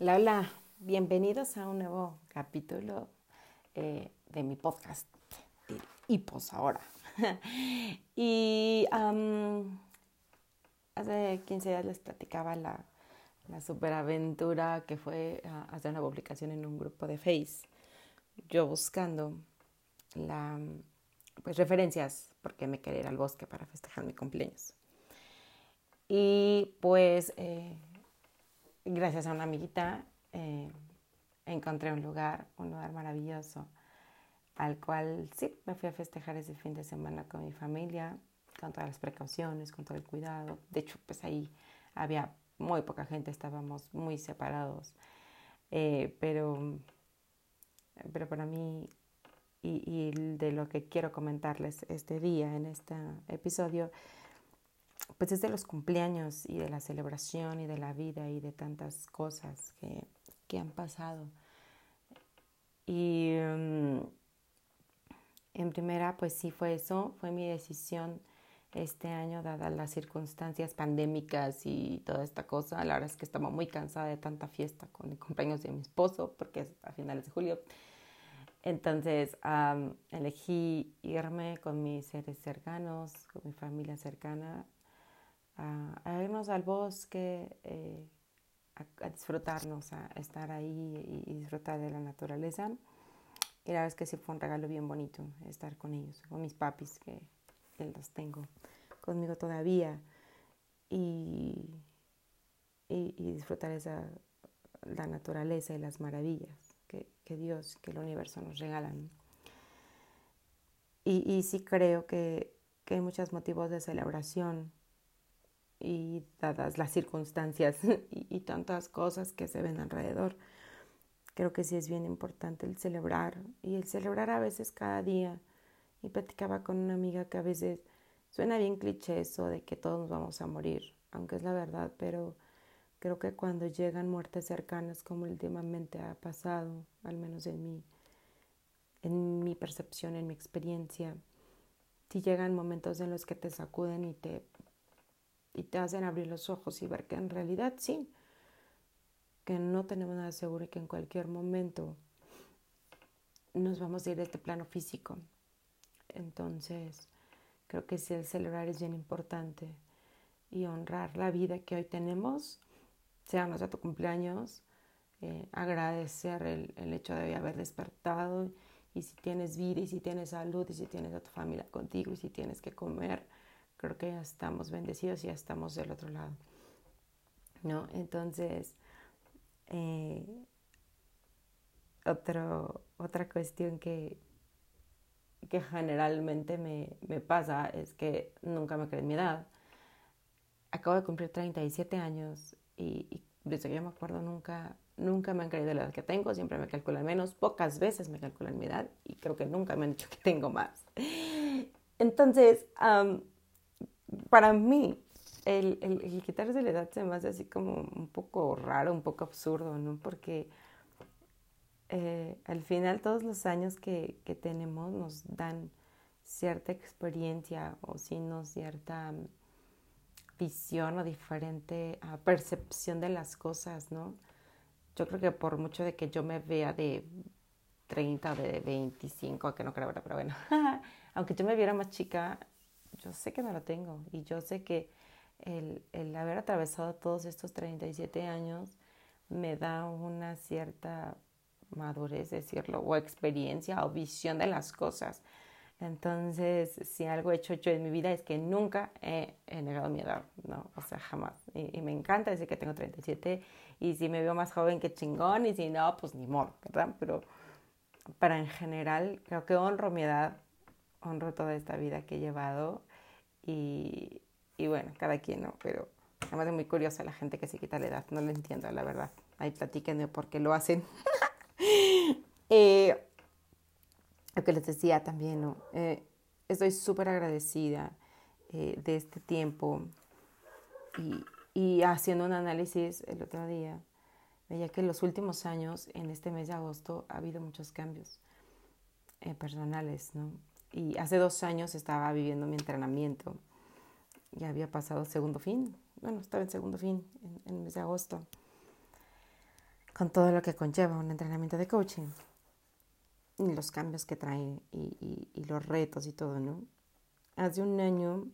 Hola, bienvenidos a un nuevo capítulo eh, de mi podcast de Hipos ahora. y hace 15 días les platicaba la, la superaventura que fue hacer una publicación en un grupo de Face, yo buscando la, pues, referencias porque me quería ir al bosque para festejar mi cumpleaños. Y pues eh, gracias a una amiguita eh, encontré un lugar, un lugar maravilloso, al cual sí, me fui a festejar ese fin de semana con mi familia, con todas las precauciones, con todo el cuidado. De hecho, pues ahí había muy poca gente, estábamos muy separados. Eh, pero, pero para mí, y, y de lo que quiero comentarles este día, en este episodio, pues es de los cumpleaños y de la celebración y de la vida y de tantas cosas que, que han pasado. Y mm, en primera, pues sí fue eso, fue mi decisión este año, dadas las circunstancias pandémicas y toda esta cosa. La verdad es que estaba muy cansada de tanta fiesta con el cumpleaños de mi esposo, porque es a finales de julio. Entonces elegí irme con mis seres cercanos, con mi familia cercana, a, irnos al bosque, eh, a, disfrutarnos, a estar ahí y, disfrutar de la naturaleza. Y la verdad es que sí fue un regalo bien bonito estar con ellos, con mis papis, que, los tengo conmigo todavía. Y, y, disfrutar esa, la naturaleza y las maravillas que, que Dios, que el universo nos regalan. Y, y sí creo que, que hay muchos motivos de celebración y dadas las circunstancias y, tantas cosas que se ven alrededor, creo que sí es bien importante el celebrar y el celebrar a veces cada día. Y platicaba con una amiga que a veces suena bien cliché eso de que todos nos vamos a morir, aunque es la verdad, pero creo que cuando llegan muertes cercanas como últimamente ha pasado, al menos en mi, en mi percepción, en mi experiencia, si llegan momentos en los que te sacuden y te y te hacen abrir los ojos y ver que en realidad sí, que no tenemos nada seguro y que en cualquier momento nos vamos a ir de este plano físico. Entonces, creo que sí, el celebrar es bien importante y honrar la vida que hoy tenemos, sea nuestro tu cumpleaños, eh, agradecer el, el, hecho de haber despertado y si tienes vida y si tienes salud y si tienes a tu familia contigo y si tienes que comer, creo que ya estamos bendecidos y ya estamos del otro lado. ¿No? Entonces, eh, otro, otra cuestión que, que generalmente me, me, pasa es que nunca me creen mi edad. Acabo de cumplir 37 años y, y, desde que yo me acuerdo nunca, nunca me han creído la edad que tengo, siempre me calculan menos, pocas veces me calculan mi edad y creo que nunca me han dicho que tengo más. Entonces, para mí, el, quitarse la edad se me hace así como un poco raro, un poco absurdo, ¿no? Porque eh, al final todos los años que, tenemos nos dan cierta experiencia o sino cierta mm, visión o diferente ah, percepción de las cosas, ¿no? Yo creo que por mucho de que yo me vea de 30 o de 25, que no creo, pero bueno, aunque yo me viera más chica, yo sé que no la tengo y yo sé que el, el haber atravesado todos estos 37 años me da una cierta madurez, decirlo, o experiencia o visión de las cosas. Entonces, si algo he hecho yo en mi vida es que nunca he, negado mi edad, ¿no? O sea, jamás. Y, me encanta decir que tengo 37 y si me veo más joven que chingón y si no, pues ni modo, ¿verdad? Pero para en general, creo que honro mi edad, honro toda esta vida que he llevado y, bueno, cada quien, ¿no? Pero además es muy curiosa la gente que se quita la edad, no lo entiendo, la verdad. Ahí platíquenme por qué lo hacen. eh, lo que les decía también, ¿no? Eh, estoy súper agradecida eh, de este tiempo y, y haciendo un análisis el otro día, veía que en los últimos años, en este mes de agosto, ha habido muchos cambios personales, ¿no? Y hace dos años estaba viviendo mi entrenamiento. Ya había pasado segundo fin. Bueno, estaba en segundo fin, en, el mes de agosto. con todo lo que conlleva un entrenamiento de coaching y los cambios que trae y, los retos y todo, ¿no? Hace un año,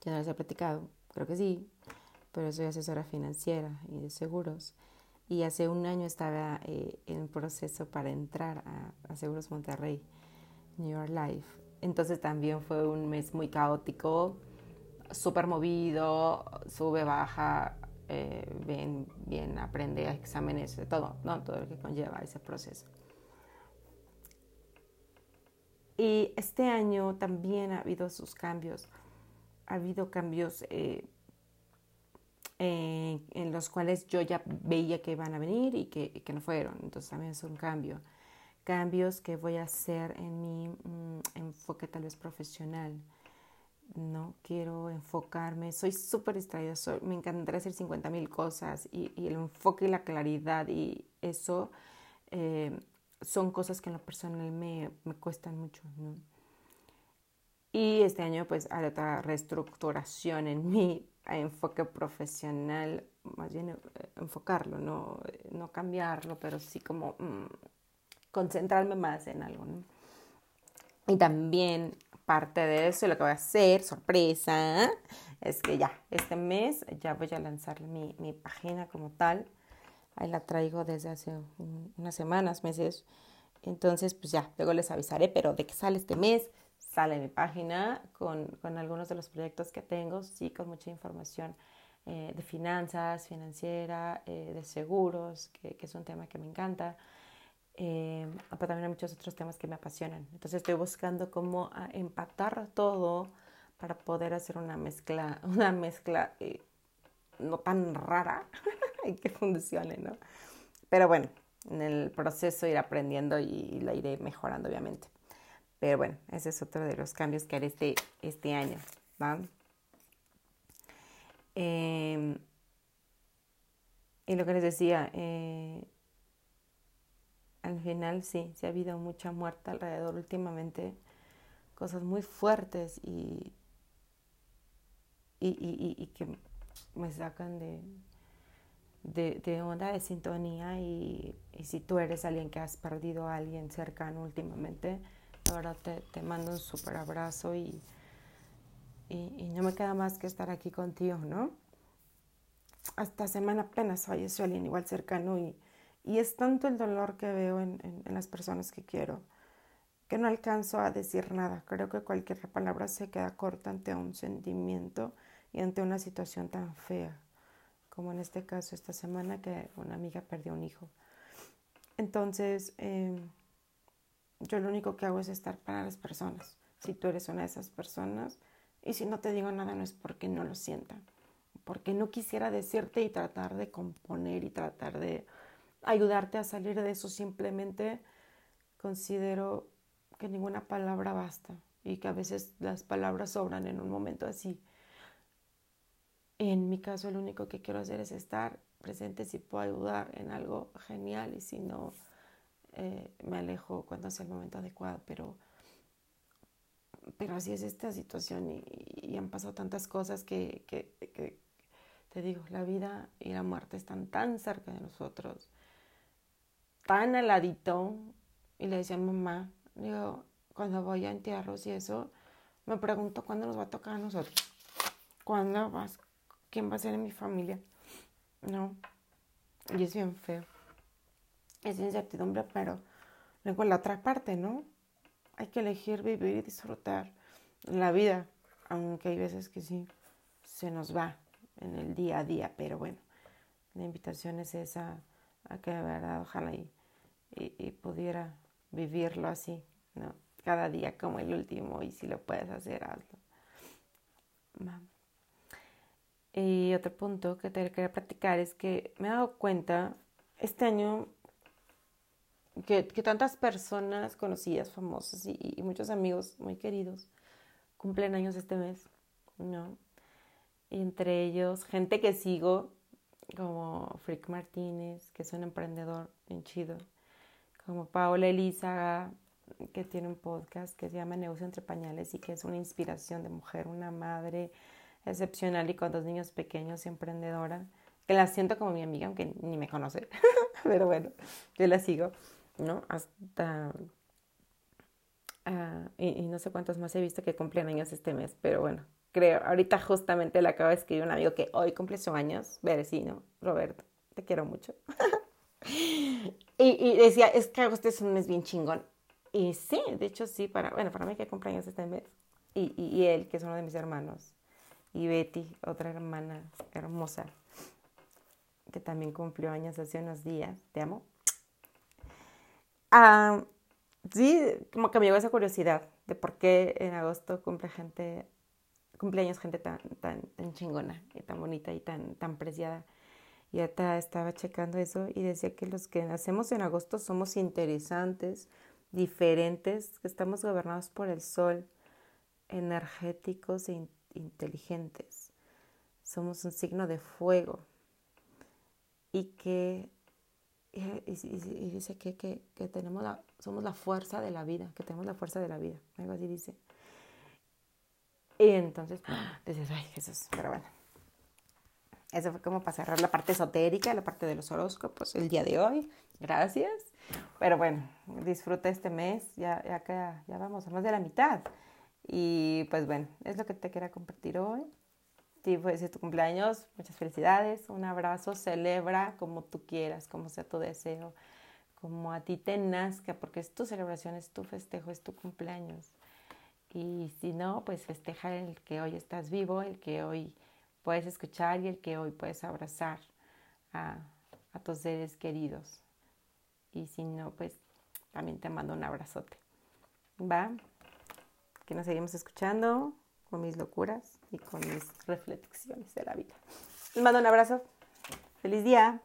ya no les he platicado, creo que sí, pero soy asesora financiera y de seguros. Y hace un año estaba eh, en proceso para entrar a Seguros Monterrey, York Life. Entonces también fue un mes muy caótico, súper movido, sube, baja, eh, bien, bien aprende exámenes, todo, ¿no? todo lo que conlleva ese proceso. Y este año también ha habido sus cambios. Ha habido cambios eh, en los cuales yo ya veía que iban a venir y que, que, no fueron. Entonces también es un cambio. Cambios que voy a hacer en mi mm, enfoque tal vez profesional no quiero enfocarme, soy súper distraída, me encantaría hacer 50 mil cosas y, el enfoque y la claridad y eso eh, son cosas que en lo personal me, me cuestan mucho. ¿no? Y este año pues hay otra reestructuración en mi enfoque profesional, más bien eh, enfocarlo, no, no cambiarlo, pero sí como mm, concentrarme más en algo. ¿no? Y también parte de eso lo que voy a hacer, sorpresa, es que ya, este mes ya voy a lanzar mi, mi página como tal. Ahí la traigo desde hace unas semanas, meses. Entonces, pues ya, luego les avisaré, pero de que sale este mes, sale mi página con, con algunos de los proyectos que tengo, sí, con mucha información eh, de finanzas, financiera, eh, de seguros, que, que, es un tema que me encanta. Eh, pero también hay muchos otros temas que me apasionan. Entonces estoy buscando cómo ah, empatar todo para poder hacer una mezcla, una mezcla eh, no tan rara y que funcione, ¿no? Pero bueno, en el proceso ir aprendiendo y la iré mejorando, obviamente. Pero bueno, ese es otro de los cambios que haré este, este año, ¿va? Eh, y lo que les decía, eh, al final sí, sí ha habido mucha muerte alrededor últimamente, cosas muy fuertes y, y, que me sacan de, de, onda de sintonía y, si tú eres alguien que has perdido a alguien cercano últimamente, ahora te, te mando un súper abrazo y, y, no me queda más que estar aquí contigo, ¿no? Hasta semana apenas falleció alguien igual cercano y y es tanto el dolor que veo en, las personas que quiero que no alcanzo a decir nada. Creo que cualquier palabra se queda corta ante un sentimiento y ante una situación tan fea, como en este caso esta semana que una amiga perdió un hijo. Entonces, em, yo lo único que hago es estar para las personas. Si tú eres una de esas personas, y si no te digo nada no es porque no lo sienta, porque no quisiera decirte y tratar de componer y tratar de ayudarte a salir de eso, simplemente considero que ninguna palabra basta y que a veces las palabras sobran en un momento así. En mi caso, lo único que quiero hacer es estar presente si puedo ayudar en algo genial y si no, eh, me alejo cuando sea el momento adecuado. Pero, pero así es esta situación y, han pasado tantas cosas que, que, que, te digo, la vida y la muerte están tan cerca de nosotros tan heladito y le decía a mamá, digo, cuando voy a entierros y eso, me pregunto cuándo nos va a tocar a nosotros. ¿Cuándo vas? ¿Quién va a ser en mi familia? No. Y es bien feo. Es incertidumbre, pero luego la otra parte, ¿no? Hay que elegir vivir y disfrutar la vida, aunque hay veces que sí se nos va en el día a día, pero bueno, la invitación es esa a que de verdad ojalá y, y, pudiera vivirlo así, ¿no? Cada día como el último y si lo puedes hacer, hazlo. Y otro punto que te quería platicar es que me he dado cuenta este año que, que tantas personas conocidas, famosas y, muchos amigos muy queridos cumplen años este mes, ¿no? Y entre ellos gente que sigo como Frick Martínez, que es un emprendedor bien chido, como Paola Elisa, que tiene un podcast que se llama Negocio entre Pañales y que es una inspiración de mujer, una madre excepcional y con dos niños pequeños y emprendedora. que la siento como mi amiga, aunque ni me conoce, pero bueno, yo la sigo, ¿no? Hasta... Ah, y, no sé cuántos más he visto que cumplen años este mes, pero bueno, creo, ahorita justamente le acabo de escribir un amigo que hoy cumple su años, vecino, Roberto, te quiero mucho. y, decía, es que agosto es un mes bien chingón. Y sí, de hecho sí, para, bueno, para mí que cumpleaños este mes. Y, y, y él, que es uno de mis hermanos. Y Betty, otra hermana hermosa que también cumplió años hace unos días. Te amo. Ah, sí, como que me llegó esa curiosidad de por qué en agosto cumple gente, cumpleaños gente tan, tan, tan chingona y tan bonita y tan, tan preciada. Y ahorita estaba checando eso y decía que los que nacemos en agosto somos interesantes, diferentes, que estamos gobernados por el sol, energéticos e inteligentes. Somos un signo de fuego y que y, dice que, que, que, tenemos la, somos la fuerza de la vida, que tenemos la fuerza de la vida, algo así dice. Y entonces dices, ay Jesús, pero bueno. Eso fue como para cerrar la parte esotérica, la parte de los horóscopos el día de hoy. Gracias. Pero bueno, disfruta este mes, ya, ya, ya vamos a más de la mitad. Y pues bueno, es lo que te quería compartir hoy. Si fuese tu cumpleaños, muchas felicidades, un abrazo, celebra como tú quieras, como sea tu deseo, como a ti te nazca, porque es tu celebración, es tu festejo, es tu cumpleaños. Y si no, pues festeja el que hoy estás vivo, el que hoy puedes escuchar y el que hoy puedes abrazar a, a tus seres queridos. Y si no, pues también te mando un abrazote. ¿Va? Que nos seguimos escuchando con mis locuras y con mis reflexiones de la vida. Les mando un abrazo. Feliz día.